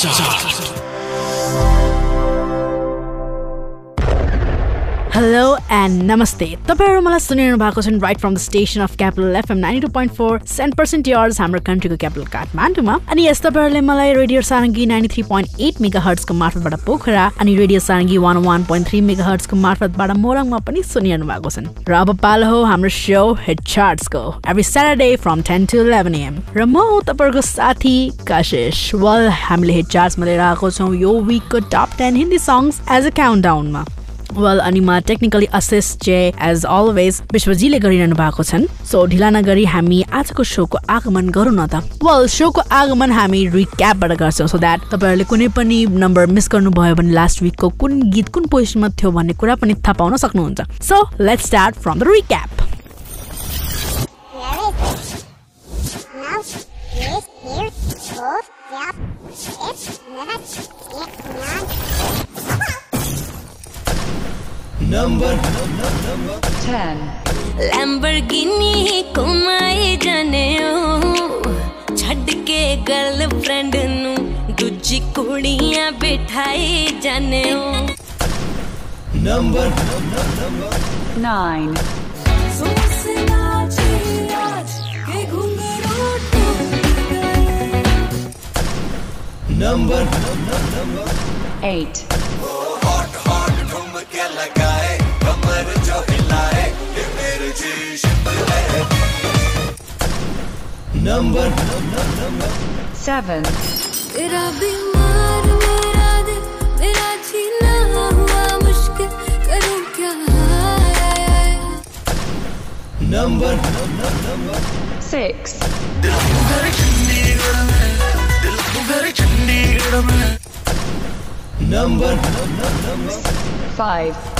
下来下来 and नमस्ते तपाईँहरू मलाई सुनिरहनु भएको छन् right from the station of capital FM ninety two point four cent percent years हाम्रो कन्ट्रीको क्यापिटल काठमाडौँमा अनि यस तपाईँहरूले मलाई radio Sarangi ninety three point eight mega हर्ट्सको मार्फतबाट पोखरा अनि radio Sarangi one one point three mega हर्ट्सको मार्फतबाट मोरङमा पनि सुनिरहनु भएको छन्। र अब पालो हो हाम्रो so hit चार्ट्सको every Saturday from ten to eleven AM र म तपाईँहरूको साथी कशिश। वेल हामीले हिट चार्ट्समा लिएर आएको छौँ यो विकको top ten Hindi songs as a count डाउनमा वेल अनि म टेक्निकली असिस्ट चाहिँ एज अलवेज विश्वजीले गरिरहनु भएको छन्. सो ढिला नगरी हामी आजको सोको आगमन गरौँ न त। वेल सोको आगमन हामी रिक्यापबाट गर्छौँ सो द्याट तपाईँहरूले कुनै पनि नम्बर मिस गर्नुभयो भने लास्ट विकको कुन गीत कुन पोजिसनमा थियो भन्ने कुरा पनि थाहा पाउन सक्नुहुन्छ so let's start from the recap Number 10 Lamborghini ਘੁਮਾਏ ਜਾਣੇ ਛੱਡ ਕੇ ਗਰਲਫ੍ਰੈਂਡ ਨੂੰ ਦੂਜੀ ਕੁੜੀਆਂ ਬਿਠਾਏ ਜਾਣੇ Number 9 Number 8 Number 7 तेरा बीमार मेरा दिल मेरा जीना हुआ मुश्किल करूँ क्या Number. 6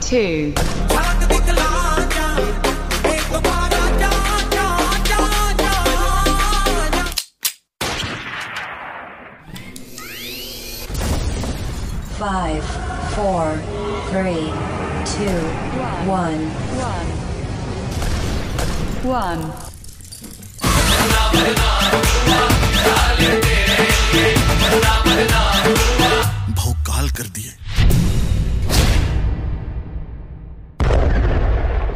2 Five, four, three, two, one. 1 भौकाल कर दिए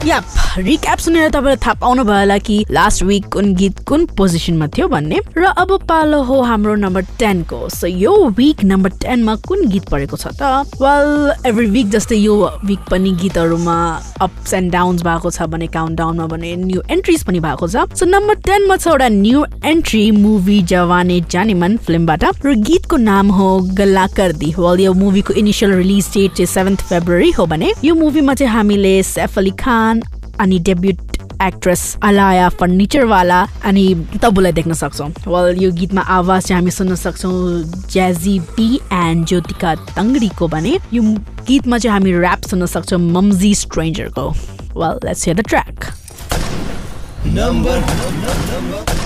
याप रिक्याप सुनेर तपाईँले थाहा पाउनु भयो होला कि लास्ट विक कुन गीत कुन पोजिसनमा थियो भन्ने। र अब पालो हो हाम्रो नम्बर टेनको सो यो विक नम्बर टेनमा कुन गीत परेको छ त? वेल एभ्री विक जस्तै यो विक पनि गीतहरूमा अप्स एन्ड डाउन्स भएको छ भने काउन्ट डाउनमा भने न्यू एन्ट्रिज पनि भएको छ। सो नम्बर टेनमा छ एउटा न्यू एन्ट्री मुभी जवाने जानेमन फिल्मबाट र गीतको नाम हो गल्ला कर्दी वेल यो मुभीको इनिसियल रिलिज डेट चाहिँ सेभेन्थ फेब्रुअरी हो भने यो मुभीमा चाहिँ हामीले सैफ अली खान अनि डेब्युट एक्ट्रेस अलाया फर्निचरवाला अनि तबुलाई देख्न सक्छौँ। वेल यो गीतमा आवाज चाहिँ हामी सुन्न सक्छौँ ज्याजी बी एन्ड ज्योतिका तङ्गडीको भने। यो गीतमा चाहिँ हामी ऱ्याप सुन्न सक्छौँ मम्जी स्ट्रेन्जरको well let's hear the track Number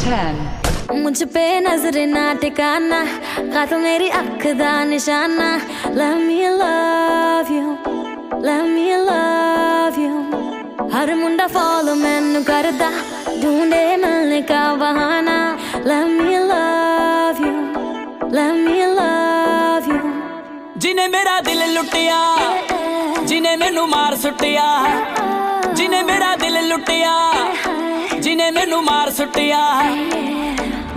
10 मुझ पे नजर ना टिकाना खा तो मेरी अख दा निशाना। Let me love you Let me love you ਹਰ ਮੁੰਡਾ ਫਾਲੋ ਮੈਨੂੰ ਕਰਦਾ ਢੂੰਡੇ ਮਿਲਨੇ ਕਾ ਬਹਾਨਾ। Let me love you, let me love you ਜਿਨੇ ਮੇਰਾ ਦਿਲ ਲੁੱਟਿਆ, ਜਿਨੇ ਮੈਨੂੰ ਮਾਰ ਸੁੱਟਿਆ, ਜਿਨੇ ਮੇਰਾ ਦਿਲ ਲੁੱਟਿਆ, ਜਿਨੇ ਮੈਨੂੰ ਮਾਰ ਸੁੱਟਿਆ।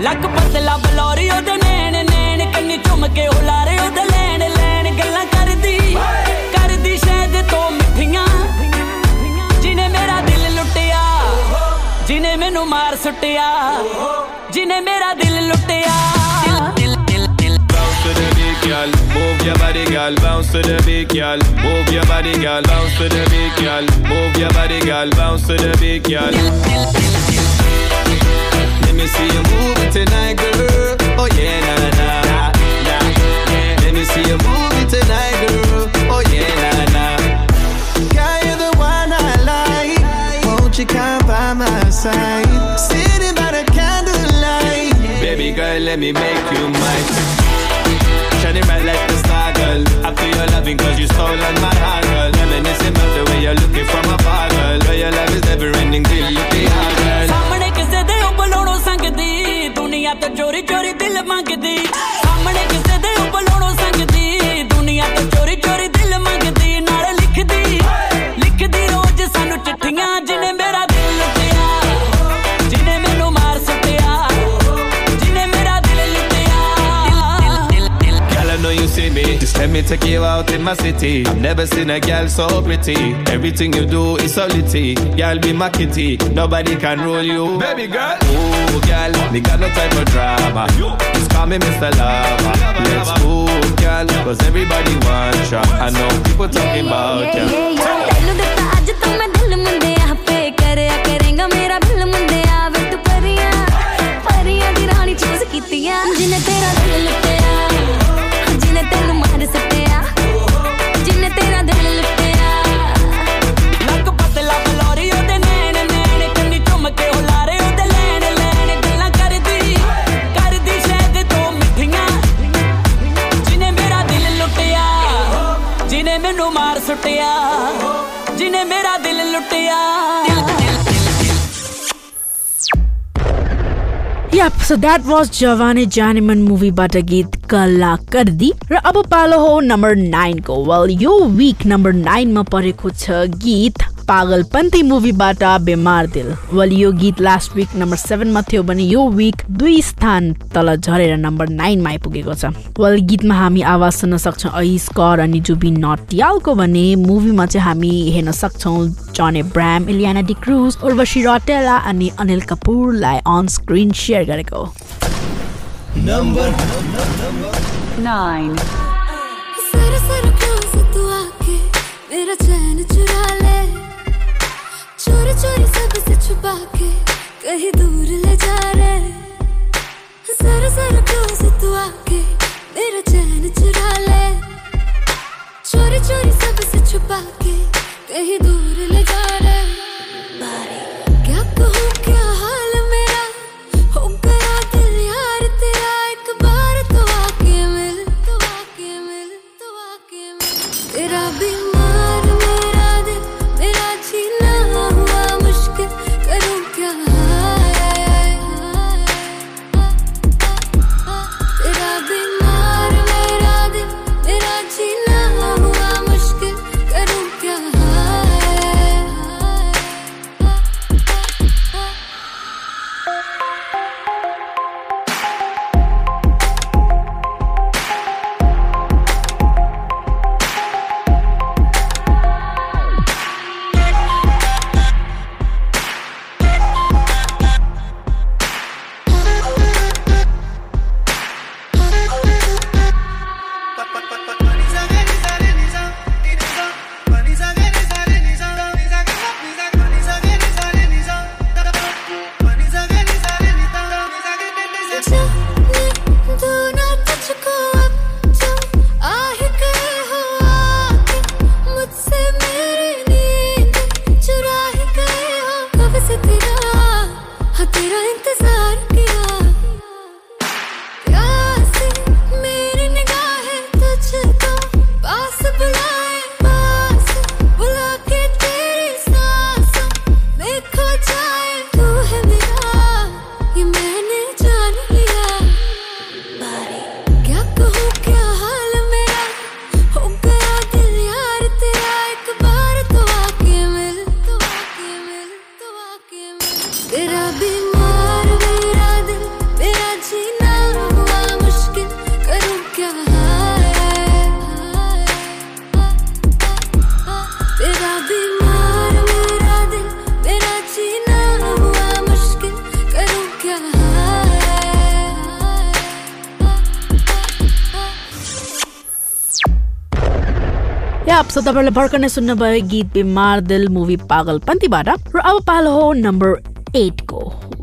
ਲੱਕ ਪਤਲਾ ਬਲੋਰੀ, ਉਹਦੇ ਨੈਣ ਨੈਣ ਕੰਨੀ ਚੁੰਮ ਕੇ ਹੁਲਾਰੇ ਉਹਦੇ ਲੈਣ ਲੈਣ ਗੱਲਾਂ ਕਰਦੀ। ਜਿਨੇ ਮੈਨੂੰ ਮਾਰ ਸੁੱਟਿਆ ਜਿਨੇ ਮੇਰਾ ਦਿਲ ਲੁੱਟਿਆ ਦਿਲ ਦਿਲ ਦਿਲ Bounce to the beat, girl. Move your body, girl. Bounce to the beat, girl. Move your body, girl. Bounce to the beat, girl. Move your body, girl. Bounce to the beat, girl. Let me me see you move it tonight, girl. Oh yeah, nah nah nah nah. Yeah, let me see you move it tonight, girl. Oh yeah, nah nah. na. You come by my side? Sitting by the candlelight. Baby girl, let me make you mine. Me take you out in my city. I've never seen a girl so pretty. Everything you do is so litty. Girl, be my kitty. Nobody can rule you. Baby girl. Oh, girl. Me got no time for drama. Just call me Mr. Lover. Let's move, girl. Cause everybody wants ya. I know people talking about ya. Yep, so that was Javane Janiman movieबाट गीत कला कर्दी र अब पालो हो number नाइनको well यो week number नाइनमा परेको छ गीत पागलपन्थी मुभीबाट बेमार दिल। वेल यो गीत लास्ट विक नम्बर सेभेनमा थियो भने यो विक दुई स्थान तल झरेर नम्बर नाइनमा आइपुगेको छ। वेल गीतमा हामी आवाज सुन्न सक्छौँ अहिस कर अनि जुबिन नटियालको भने मुभीमा चाहिँ हामी हेर्न सक्छौँ जन एब्राम इलियाना डिक्रुज उर्वशी रटेला अनि अनिल कपुरलाई अन स्क्रिन सेयर गरेको आके मेरा चैन चुरा ले? चोरी चोरी सबसे छुपा के कहीं दूर ले जा रे सर सर क्लोज तू आके मेरा चैन चुरा ले। चोरी चोरी सबसे छुपा के कहीं दूर ले जा रे क्या कहूँ, क्या हाल मेरा? हो गया दिल यार तेरा, एक बार तो आके मिल तो आके मिल तो आके मिल। तेरा बीमार सो तपाईँले भर्खर नै सुन्नुभयो गीत बिमार दिल मुभी पागलपन्थीबाट र अब पालो हो नम्बर एटको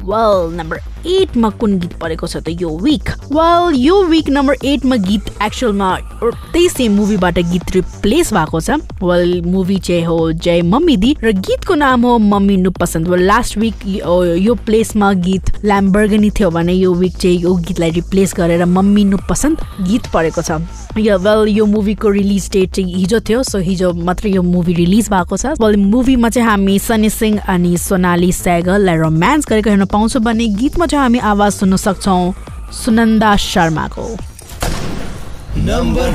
वेल नम्बर एटमा कुन गीत परेको छ त यो विक वेल यो विक नम्बर एटमा गीत एक्चुअलमा त्यही सेम मुभीबाट गीत रिप्लेस भएको छ वेल मुभी चाहिँ हो जय मम्मी दी र गीतको नाम हो मम्मी नु पसन्द वेल लास्ट विक यो प्लेसमा गीत ल्याम्बर्गनी थियो भने यो विक चाहिँ यो गीतलाई रिप्लेस गरेर मम्मी नु पसन्द गीत परेको छ वेल यो मुभीको रिलिज डेट चाहिँ हिजो थियो सो हिजो मात्रै यो मुभी रिलिज भएको छ वेल मुभीमा चाहिँ हामी सनी सिंह अनि सोनाली सेगललाई रोमान्स गरेको हेर्न पाउँछौँ भने गीतमा चाहिँ हामी आवाज सुन्न सक्छौँ सुनन्दा शर्माको। Number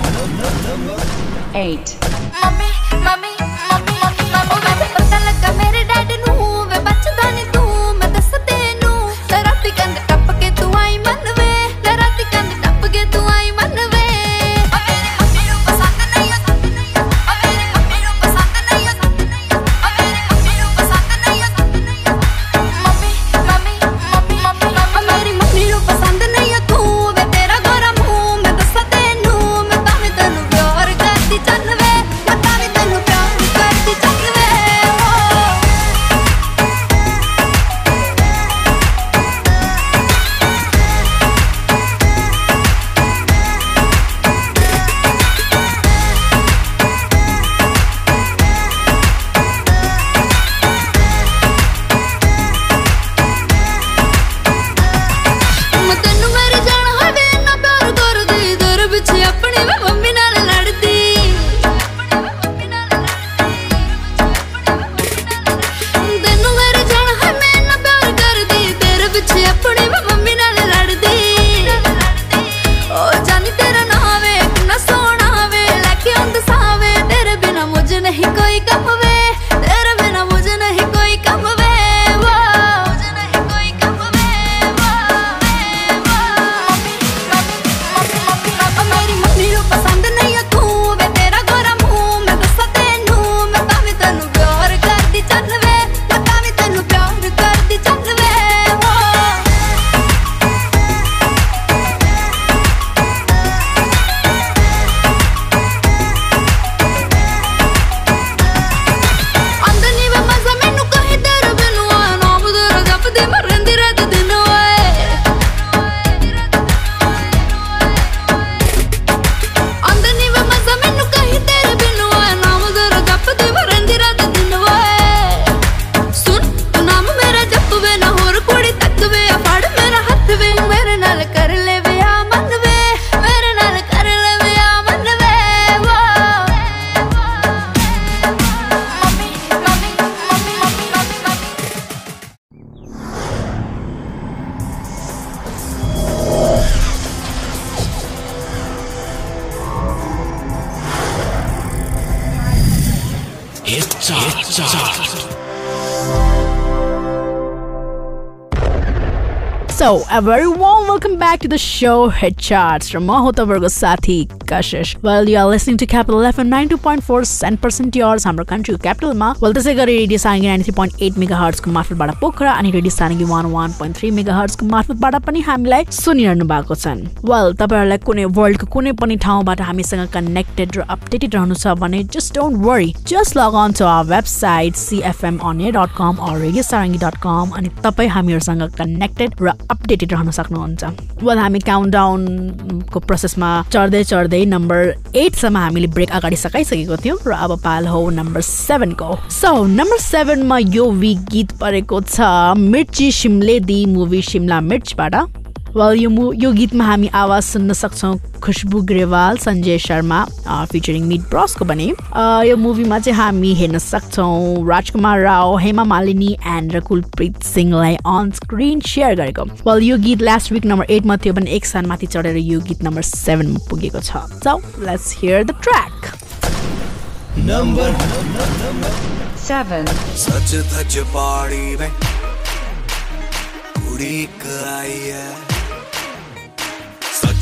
a very warm welcome back to the show Hit Charts. From Mahota Virgo Sathi Kashish. Well, you are listening to Capital FM 92.4 cent percent yours हाम्रो कन्ट्रीको क्यापिटलमा वेल त्यसै गरी radio Sarangi ninety three point eight mega हर्ट्सको मार्फतबाट पोखरा अनि radio Sarangi one one point three mega हर्ट्सको मार्फतबाट पनि हामीलाई सुनिरहनु भएको छन् वेल तपाईँहरूलाई कुनै वर्ल्डको कुनै पनि ठाउँबाट हामीसँग कनेक्टेड र अपडेटेड रहनु छ भने just don't worry just log on to our website CFM on air dot com radio Sarangi dot com अनि तपाईँ हामीहरूसँग कनेक्टेड र अपडेटेड रहन सक्नुहुन्छ वेल हामी काउन्ट डाउनको प्रोसेसमा चढ्दै चढ्दै नम्बर एटसम्म हामीले ब्रेक अगाडि सकाइसकेको थियौँ र अब पाल हो नम्बर सेभेनको सो नम्बर सेभेनमा यो विक गीत परेको छ मिर्ची सिमलेदी मुभी सिमला मिर्चबाट वेल यो मु यो गीतमा हामी आवाज सुन्न सक्छौँ खुशबु ग्रेवाल सञ्जय शर्मा फिचरिङ मिड ब्रसको अ, यो मुभीमा चाहिँ हामी हेर्न सक्छौँ राजकुमार राव हेमा मालिनी एन्ड र कुलप्रीत सिंहलाई अन स्क्रिन सेयर गरेको। वेल यो गीत लास्ट विक नम्बर एटमा थियो भने एक स्थानमाथि चढेर यो गीत नम्बर सेभेनमा पुगेको छ। So let's hear the track Number seven, सच पहाड़ी में कुड़ी आई है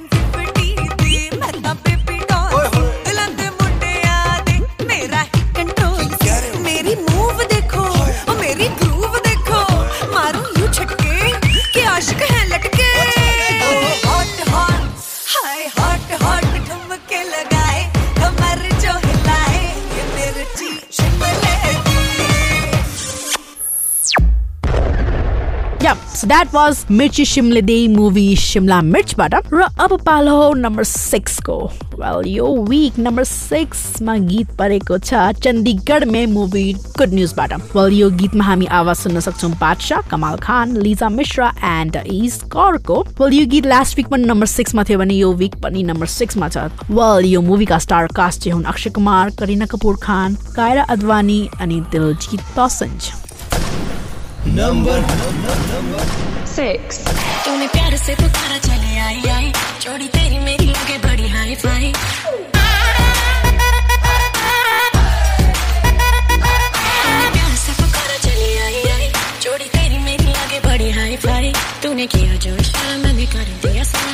1950 Was Mirchi Shimle De movie Shimla Mirch Bata. र अब पालो नम्बर सिक्सको वेल यो विक नम्बर सिक्समा गीत परेको छ चण्डीगढ मुभी गुड न्युजबाट वेल यो गीतमा हामी आवाज सुन्न सक्छौँ बादशाह कमाल खान लिजा मिश्रा एन्ड इज करको वेल यो गीत लास्ट विक पनि नम्बर सिक्समा थियो भने यो विक पनि नम्बर सिक्समा छ वेल यो मुभीका स्टार कास्ट चाहिँ हुन् अक्षय कुमार करिना कपुर खान कायरा अदवानी अनि दिलजीत दोसान्ज नंबर सिक्स तूने प्यार से पुकारा चली आई आई। जोड़ी तेरी मेरी लगे बड़ी हाई फाई तूने किया से पुकारा चले आई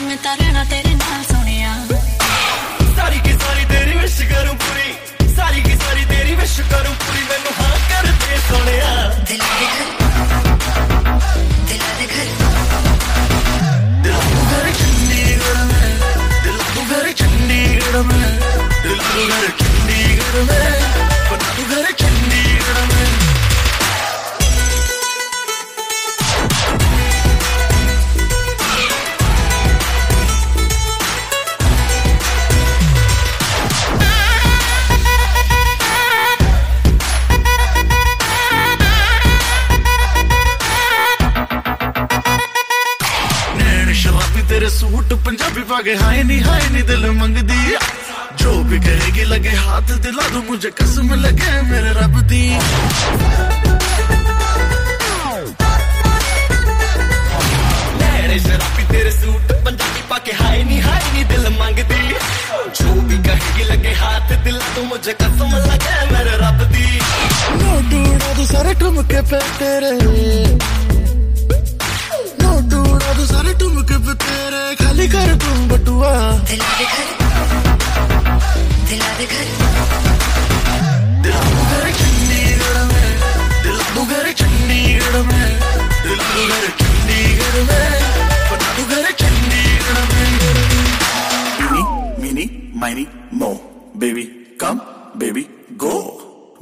माइनी मो baby come baby go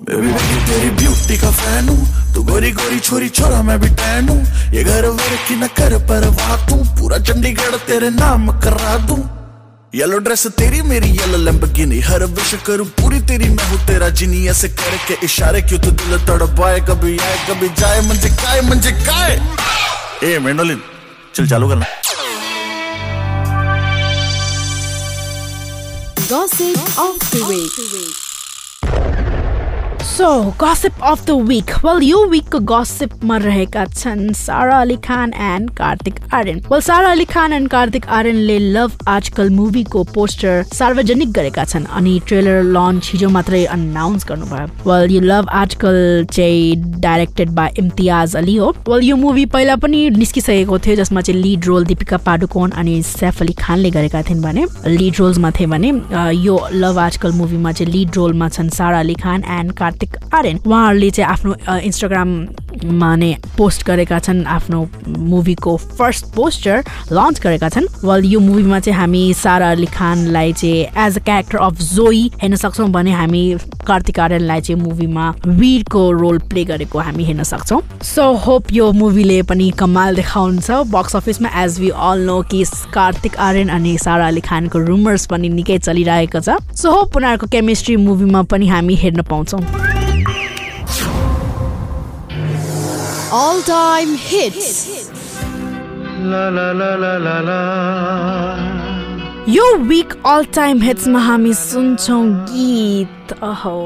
baby baby तेरी ब्यूटी का फ़ैन हूँ तू गोरी गोरी छोरी छोरा मैं भी टैन हूँ ये घर वर की न कर परवाह तू पूरा चंडीगढ़ तेरे नाम करा दूँ येलो ड्रेस तेरी मेरी येलो लैम्बोर्गिनी हर विश करूँ पूरी तेरी मैं हूँ तेरा जिनी ऐसे करके इशारे क्यों तू दिल तड़पाए कभी आए कभी जाए मंजे काय मंजे काय ए मेंडोलिन चल चालू करना Gossip, Gossip of the Week. Of the week. So gossip of the week well यो विकको गसिपमा रहेका छन् Sara Ali Khan and Kartik Aaryan well Sara Ali Khan and Kartik आर्यनले love Aajkal मुभीको पोस्टर सार्वजनिक गरेका छन् अनि ट्रेलर लन्च हिजो मात्रै अनाउन्स गर्नुभयो। वेल यो लभ आजकल चाहिँ डाइरेक्टेड बाई इम्तियाज अली हो। वेल यो मुभी पहिला पनि निस्किसकेको थियो जसमा चाहिँ लिड रोल दीपिका पाडुकोन अनि सैफ अली खानले गरेका थिइन् भने लिड रोल्समा थिए भने यो लभ आजकल मुभीमा चाहिँ लिड रोलमा छन् सारा अली खान एन्ड कार्तिक आर्यन। उहाँहरूले चाहिँ आफ्नो अ, इन्स्टाग्राम माने पोस्ट गरेका छन् आफ्नो मुभीको फर्स्ट पोस्टर लन्च गरेका छन्। वेल यो मुभीमा चाहिँ हामी सारा अली खानलाई चाहिँ एज अ क्यारेक्टर अफ जोई हेर्न सक्छौँ भने हामी कार्तिक आर्यनलाई चाहिँ मुभीमा वीरको रोल प्ले गरेको हामी हेर्न सक्छौँ। सो होप यो मुभीले पनि कमाल देखाउँछ बक्स अफिसमा एज वी अल नो कि कार्तिक आर्यन अनि सारा अली खानको रुमर्स पनि निकै चलिरहेको छ। सो होप उनीहरूको केमिस्ट्री मुभीमा पनि हामी हेर्न पाउँछौँ। All time hits. यो विक अल टाइम हिट्समा हामी सुन्छौँ गीत अहो।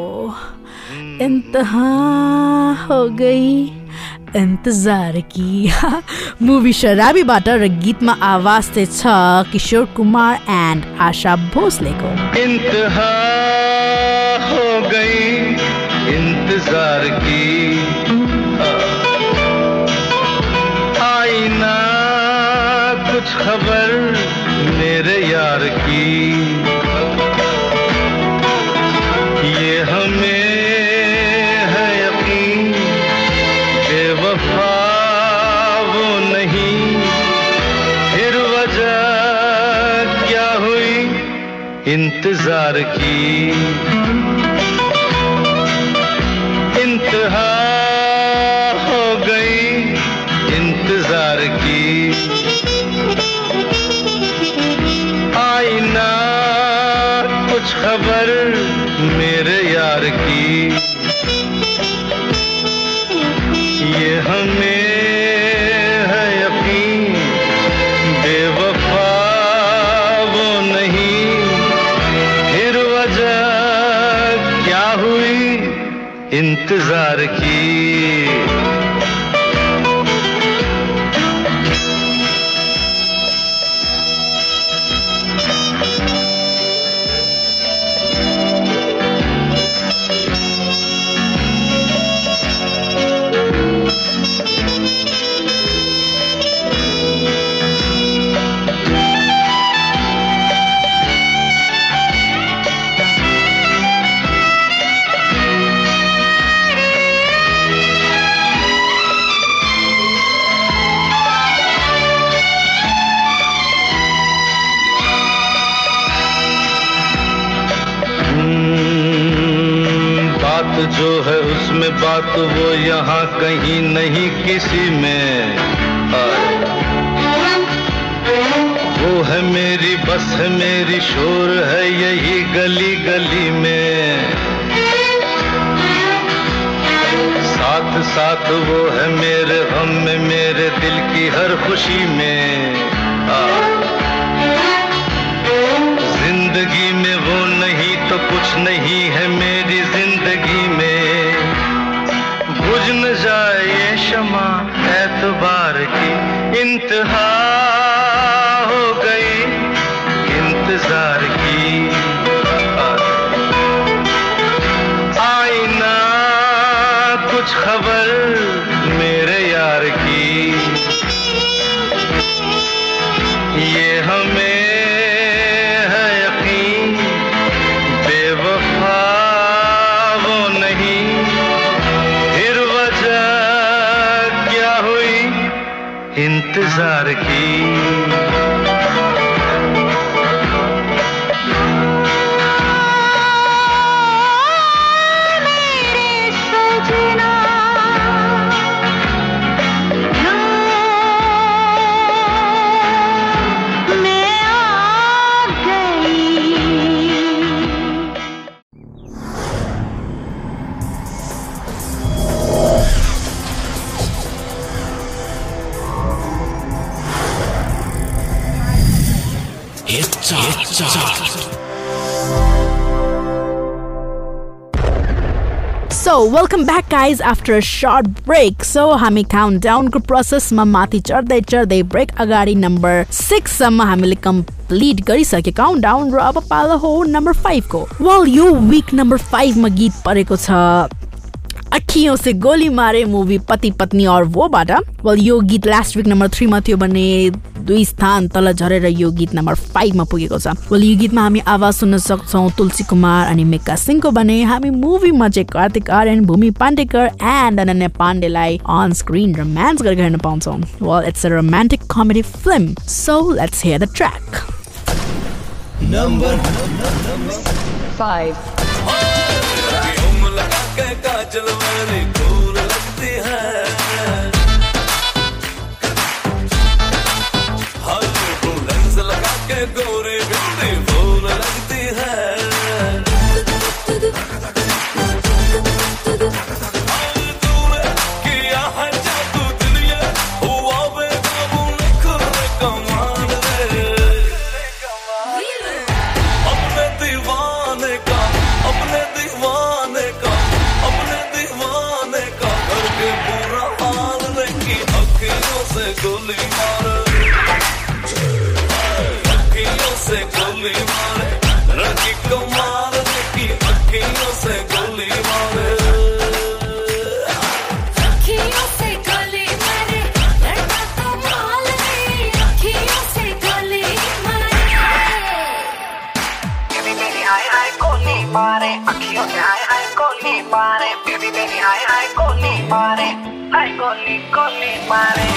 इन्तहा हो गई इन्तजार की मुभी शराबीबाट र गीतमा आवाज चाहिँ छ किशोर कुमार एन्ड आशा भोसलेको। इंतजार की खबर मेरे यार की। ये हमें है यकीन, बेवफा नहीं। फिर वजह क्या हुई? इंतज़ार की। खबर मेरे यार की। वो यहाँ कहीं नहीं किसी में। वो है मेरी, बस है मेरी, शोर है यही गली गली में साथ साथ वो है मेरे गम में, मेरे दिल की हर खुशी में। ज़िंदगी में वो नहीं तो कुछ नहीं है मेरी ज़िंदगी इंतहा so welcome back guys after a short break so हामी काउन्ट डाउनको प्रोसेसमा माथि चढ्दै चढ्दै ब्रेक अगाडि नम्बर सिक्ससम्म हामीले कम्प्लिट गरिसके काउन्ट डाउन र अब पालो हो नम्बर फाइभको वेल यो विक नम्बर फाइभमा गीत परेको छ अखियों से गोली मारे मुभी पति पत्नी और वोबाट वेल यो गीत लास्ट विक नम्बर थ्रीमा थियो भने दुई स्थान तल झरेर यो गीत नम्बर फाइभमा पुगेको छ। वेल यो गीतमा हामी आवाज सुन्न सक्छौँ तुलसी कुमार अनि मिक्का सिंहको भने हामी मुभीमा चाहिँ कार्तिक आर्यन भूमि पाण्डेकर एन्ड अनन्या पाण्डेलाई अन स्क्रिन रोमान्स गरेको हेर्न पाउँछौँ। Well it's a romantic comedy film so let's hear the track Number Five. to the money. गोली मारे अखियों से गोली मारे रखी कुमार की अखियों से गोली मारे पारे अखियों से हाय हाय कोली पारे बेबी बेबी हाय हाय कोली पारे हाय कोली कोली पारे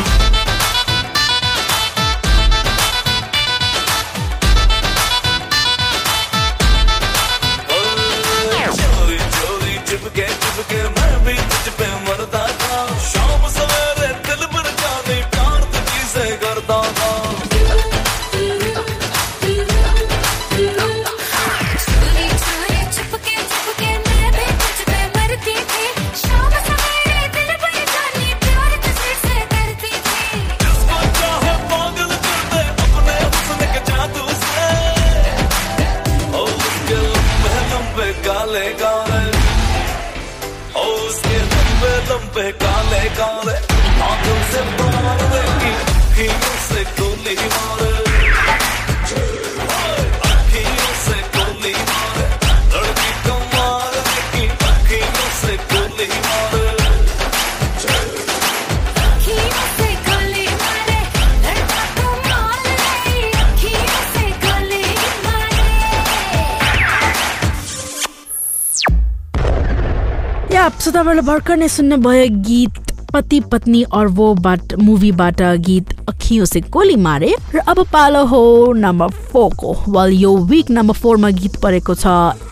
सो तपाईँहरूले भर्खर नै सुन्नुभयो गीत पति पत्नी और वो बाट मुभीबाट गीत अखियों से गोली मारे। र अब पालो हो नम्बर फोरको। वाल यो विक नम्बर फोरमा गीत परेको छ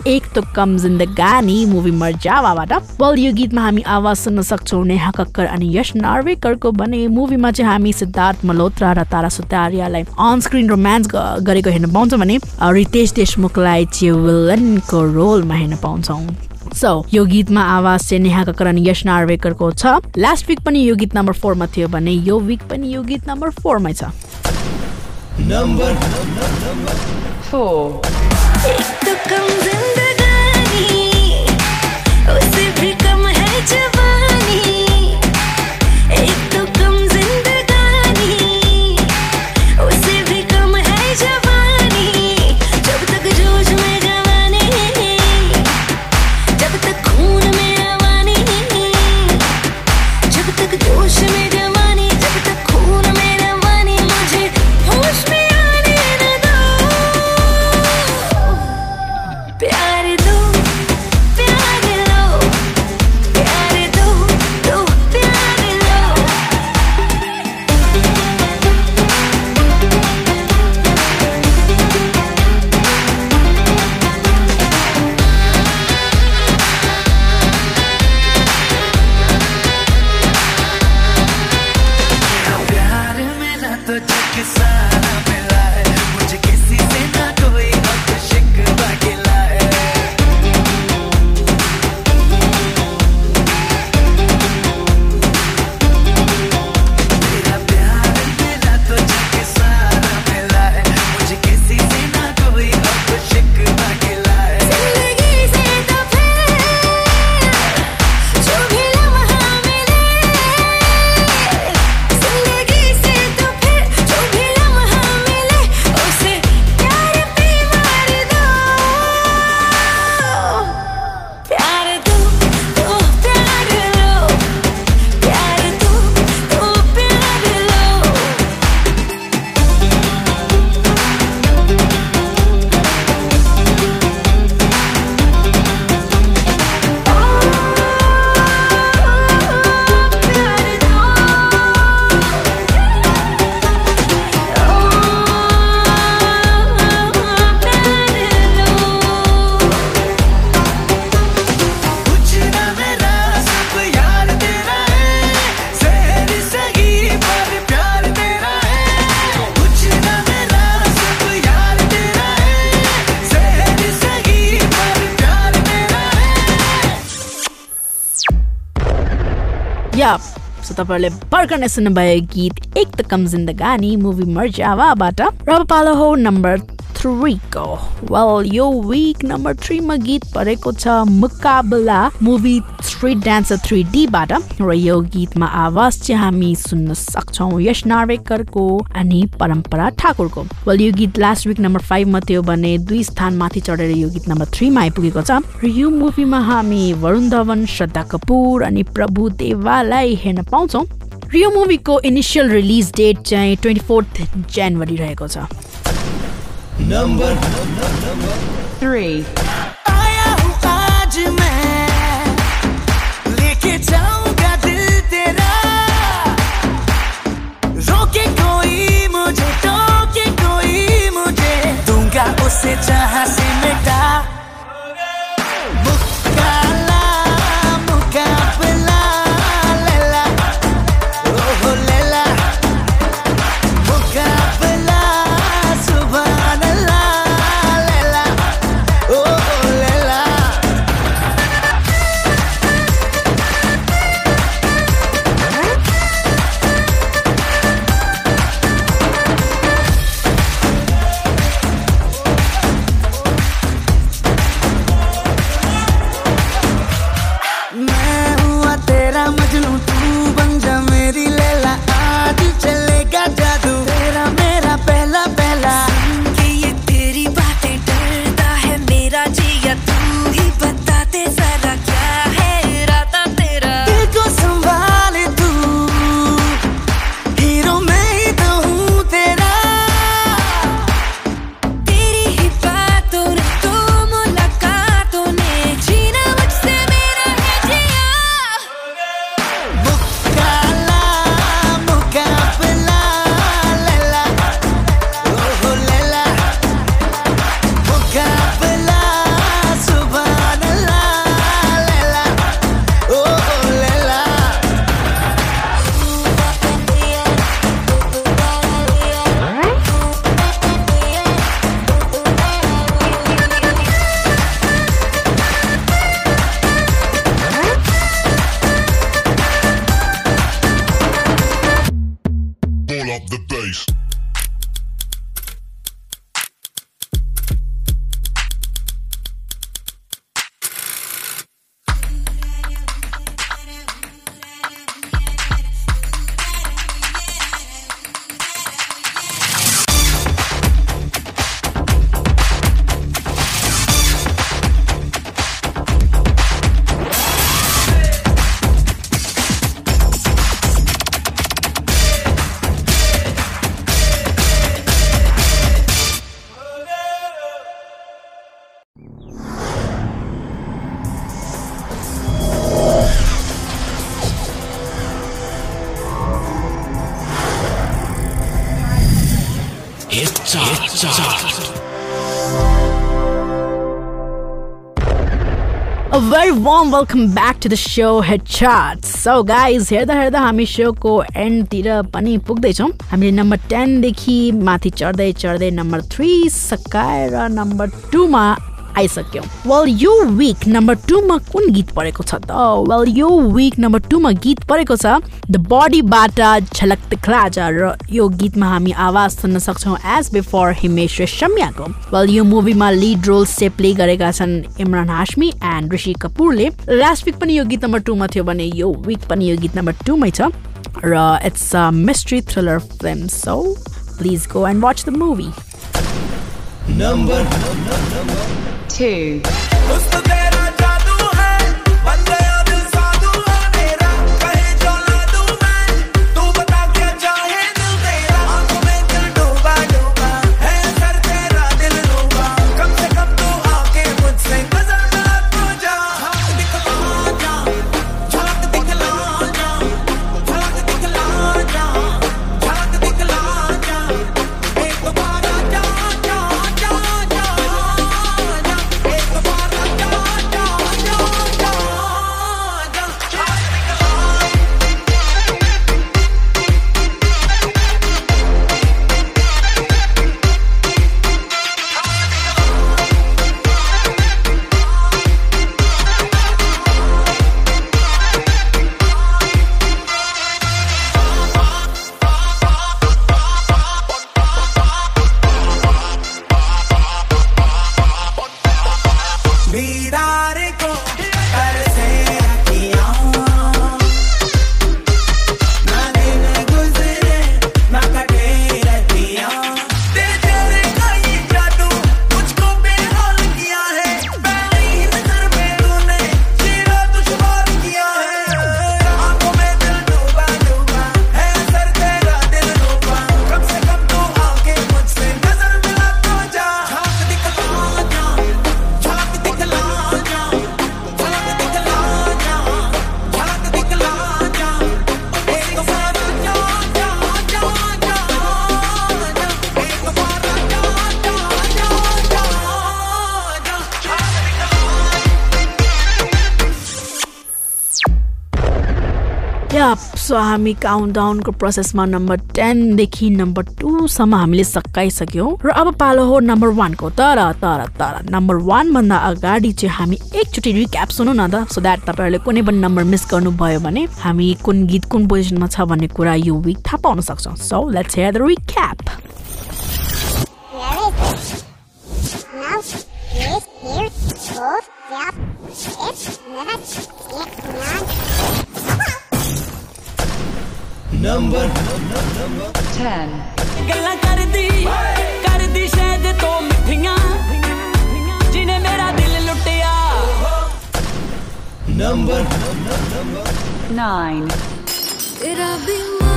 एक तो कम जिन्दगानी मुभी मर्जावाबाट। वाल यो गीतमा हामी आवाज सुन्न सक्छौँ नेहा कक्कर अनि यश नार्वेकरको भने मुभीमा चाहिँ हामी सिद्धार्थ मल्होत्रा र तारा सुतारियालाई अन स्क्रिन रोमान्स गरेको हेर्न पाउँछौँ भने रितेश देशमुखलाई चाहिँ विलनको रोलमा हेर्न पाउँछौँ। सो यो गीतमा आवाज चाहिँ नेहा कक्कर अनि यश नार्वेकरको छ। लास्ट विक पनि यो गीत नम्बर फोरमा थियो भने यो विक पनि यो गीत नम्बर फोरमै छ। Number Four. तपाईँहरूले भर्खर नै सुन्नुभयो गीत एक त कम जिन्दगानी मुभी मर्जावाबाट र पालो हो नम्बर थ्रीको वेल यो विक नम्बर थ्रीमा गीत परेको छ मुकाबला मुभी थ्री डान्सर थ्री डीबाट र यो गीतमा आवाज चाहिँ हामी सुन्न सक्छौँ यश नार्वेकरको अनि परम्परा ठाकुरको वेल यो गीत लास्ट विक नम्बर फाइभमा थियो भने दुई स्थान माथि चढेर यो गीत नम्बर थ्रीमा आइपुगेको छ र यो मुभीमा हामी वरुण धवन श्रद्धा कपुर अनि प्रभु देवालाई हेर्न पाउँछौँ र यो मुभीको इनिसियल रिलिज डेट चाहिँ ट्वेन्टी फोर्थ जनवरी रहेको छ number, three. A very warm welcome back to the show Head Charts. So guys, हेर्दा हेर्दा हामी सोको एन्डतिर पनि पुग्दैछौँ हामीले नम्बर टेनदेखि माथि चढ्दै चढ्दै नम्बर थ्री सकाएर नम्बर टूमा आइसक्यौँ। वेल यो विक नम्बर टूमा कुन गीत परेको छ त? वेल यो विक नम्बर टूमा गीत परेको छ द बडीबाट झलक दिखलाजा र यो गीतमा हामी आवाज सुन्न सक्छौँ एज बिफोर हिमेश रेशमियाको वेल यो मुभीमा लिड रोल से प्ले गरेका छन् इमरान हाशमी एन्ड ऋषि कपुरले लास्ट विक पनि यो गीत नम्बर टूमा थियो भने यो विक पनि यो गीत नम्बर टूमै छ र it's a mystery thriller film so please go and watch the movie Number Two. उसको two. हामी काउन्ट डाउनको प्रोसेसमा नम्बर टेनदेखि नम्बर टूसम्म हामीले सकाइसक्यौँ। र अब पालो हो नम्बर वानको तर तर तर नम्बर वानभन्दा अगाडि चाहिँ हामी एकचोटि रिक्याप सुनौ न त। सो द्याट तपाईँहरूले कुनै पनि नम्बर मिस गर्नुभयो भने हामी कुन गीत कुन पोजिसनमा छ भन्ने कुरा यो विक थाहा पाउन सक्छौँ। So let's hear the recap number ten गल्ला कर दी कर दी शायद तो मिठिया जिन्हें मेरा दिल लुटिया नंबर नाइन तेरा बीमार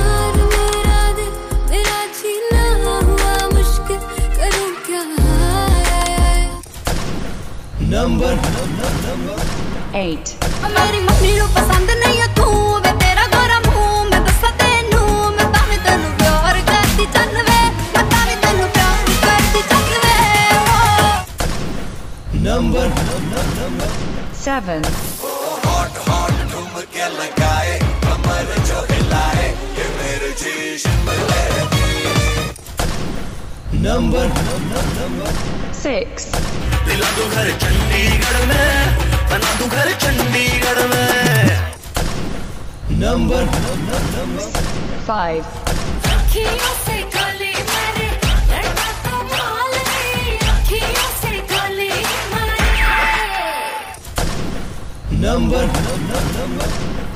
नंबर एट मेरी मम्मी पसंद नहीं है तू नंबर सेवन हॉट हॉट घूम नंबर सिक्स दिला दो घर चंडीगढ़ में बना दो नंबर फाइव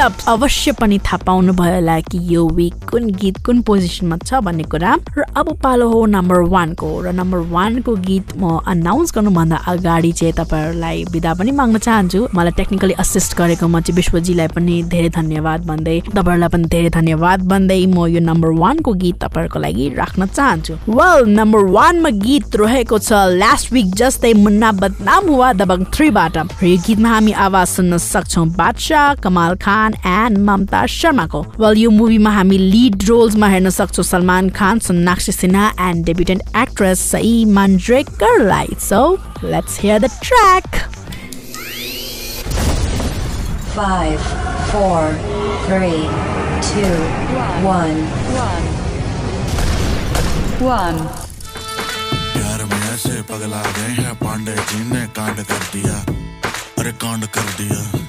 यप अवश्य पनि थाहा पाउनु भयो होला कि यो विक कुन गीत कुन पोजिसनमा छ भन्ने कुरा। र अब पालो हो नम्बर वानको र नम्बर वानको गीत म अनाउन्स गर्नुभन्दा अगाडि चाहिँ तपाईँहरूलाई विदा पनि माग्न चाहन्छु। मलाई टेक्निकली असिस्ट गरेको म चाहिँ विश्वजीलाई पनि धेरै धन्यवाद भन्दै तपाईँहरूलाई पनि धेरै धन्यवाद भन्दै म यो नम्बर वानको गीत तपाईँहरूको लागि राख्न चाहन्छु। वेल नम्बर वानमा गीत रहेको छ लास्ट विक जस्तै मुन्ना बदनाम हुआ दबङ थ्रीबाट र यो गीतमा हामी आवाज सुन्न सक्छौँ बादशाह कमाल खान एन्ड ममता शर्माको वेल यो मुभीमा हामी लिड रोल्समा हेर्न सक्छौँ Salman Khan Sonakshi Sinha and debutante actress Saiee मान्ड्रेकरलाई so let's hear the track 5, 4, 3, 2, 1. 1. प्यार में ऐसे पगला गए हैं पांडे जी ने कांड कर दिया अरे कांड कर दिया अरे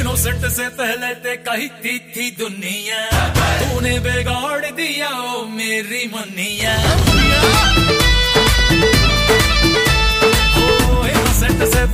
इनोसेंट से पहले ते कही थी दुनिया। तूने बिगाड़ दिया, ओ मेरी मनिया। ओ इनोसेंट से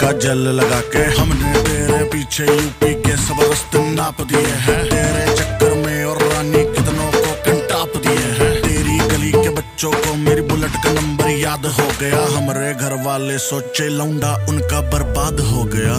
का जल लगा के हमने तेरे पीछे यूपी के सब रस्ते नाप दिए हैं। तेरे चक्कर में और रानी कितनों को कंटाप दिए हैं। तेरी गली के बच्चों को मेरी बुलेट का नंबर याद हो गया। हमारे घर वाले सोचे लौंडा उनका बर्बाद हो गया।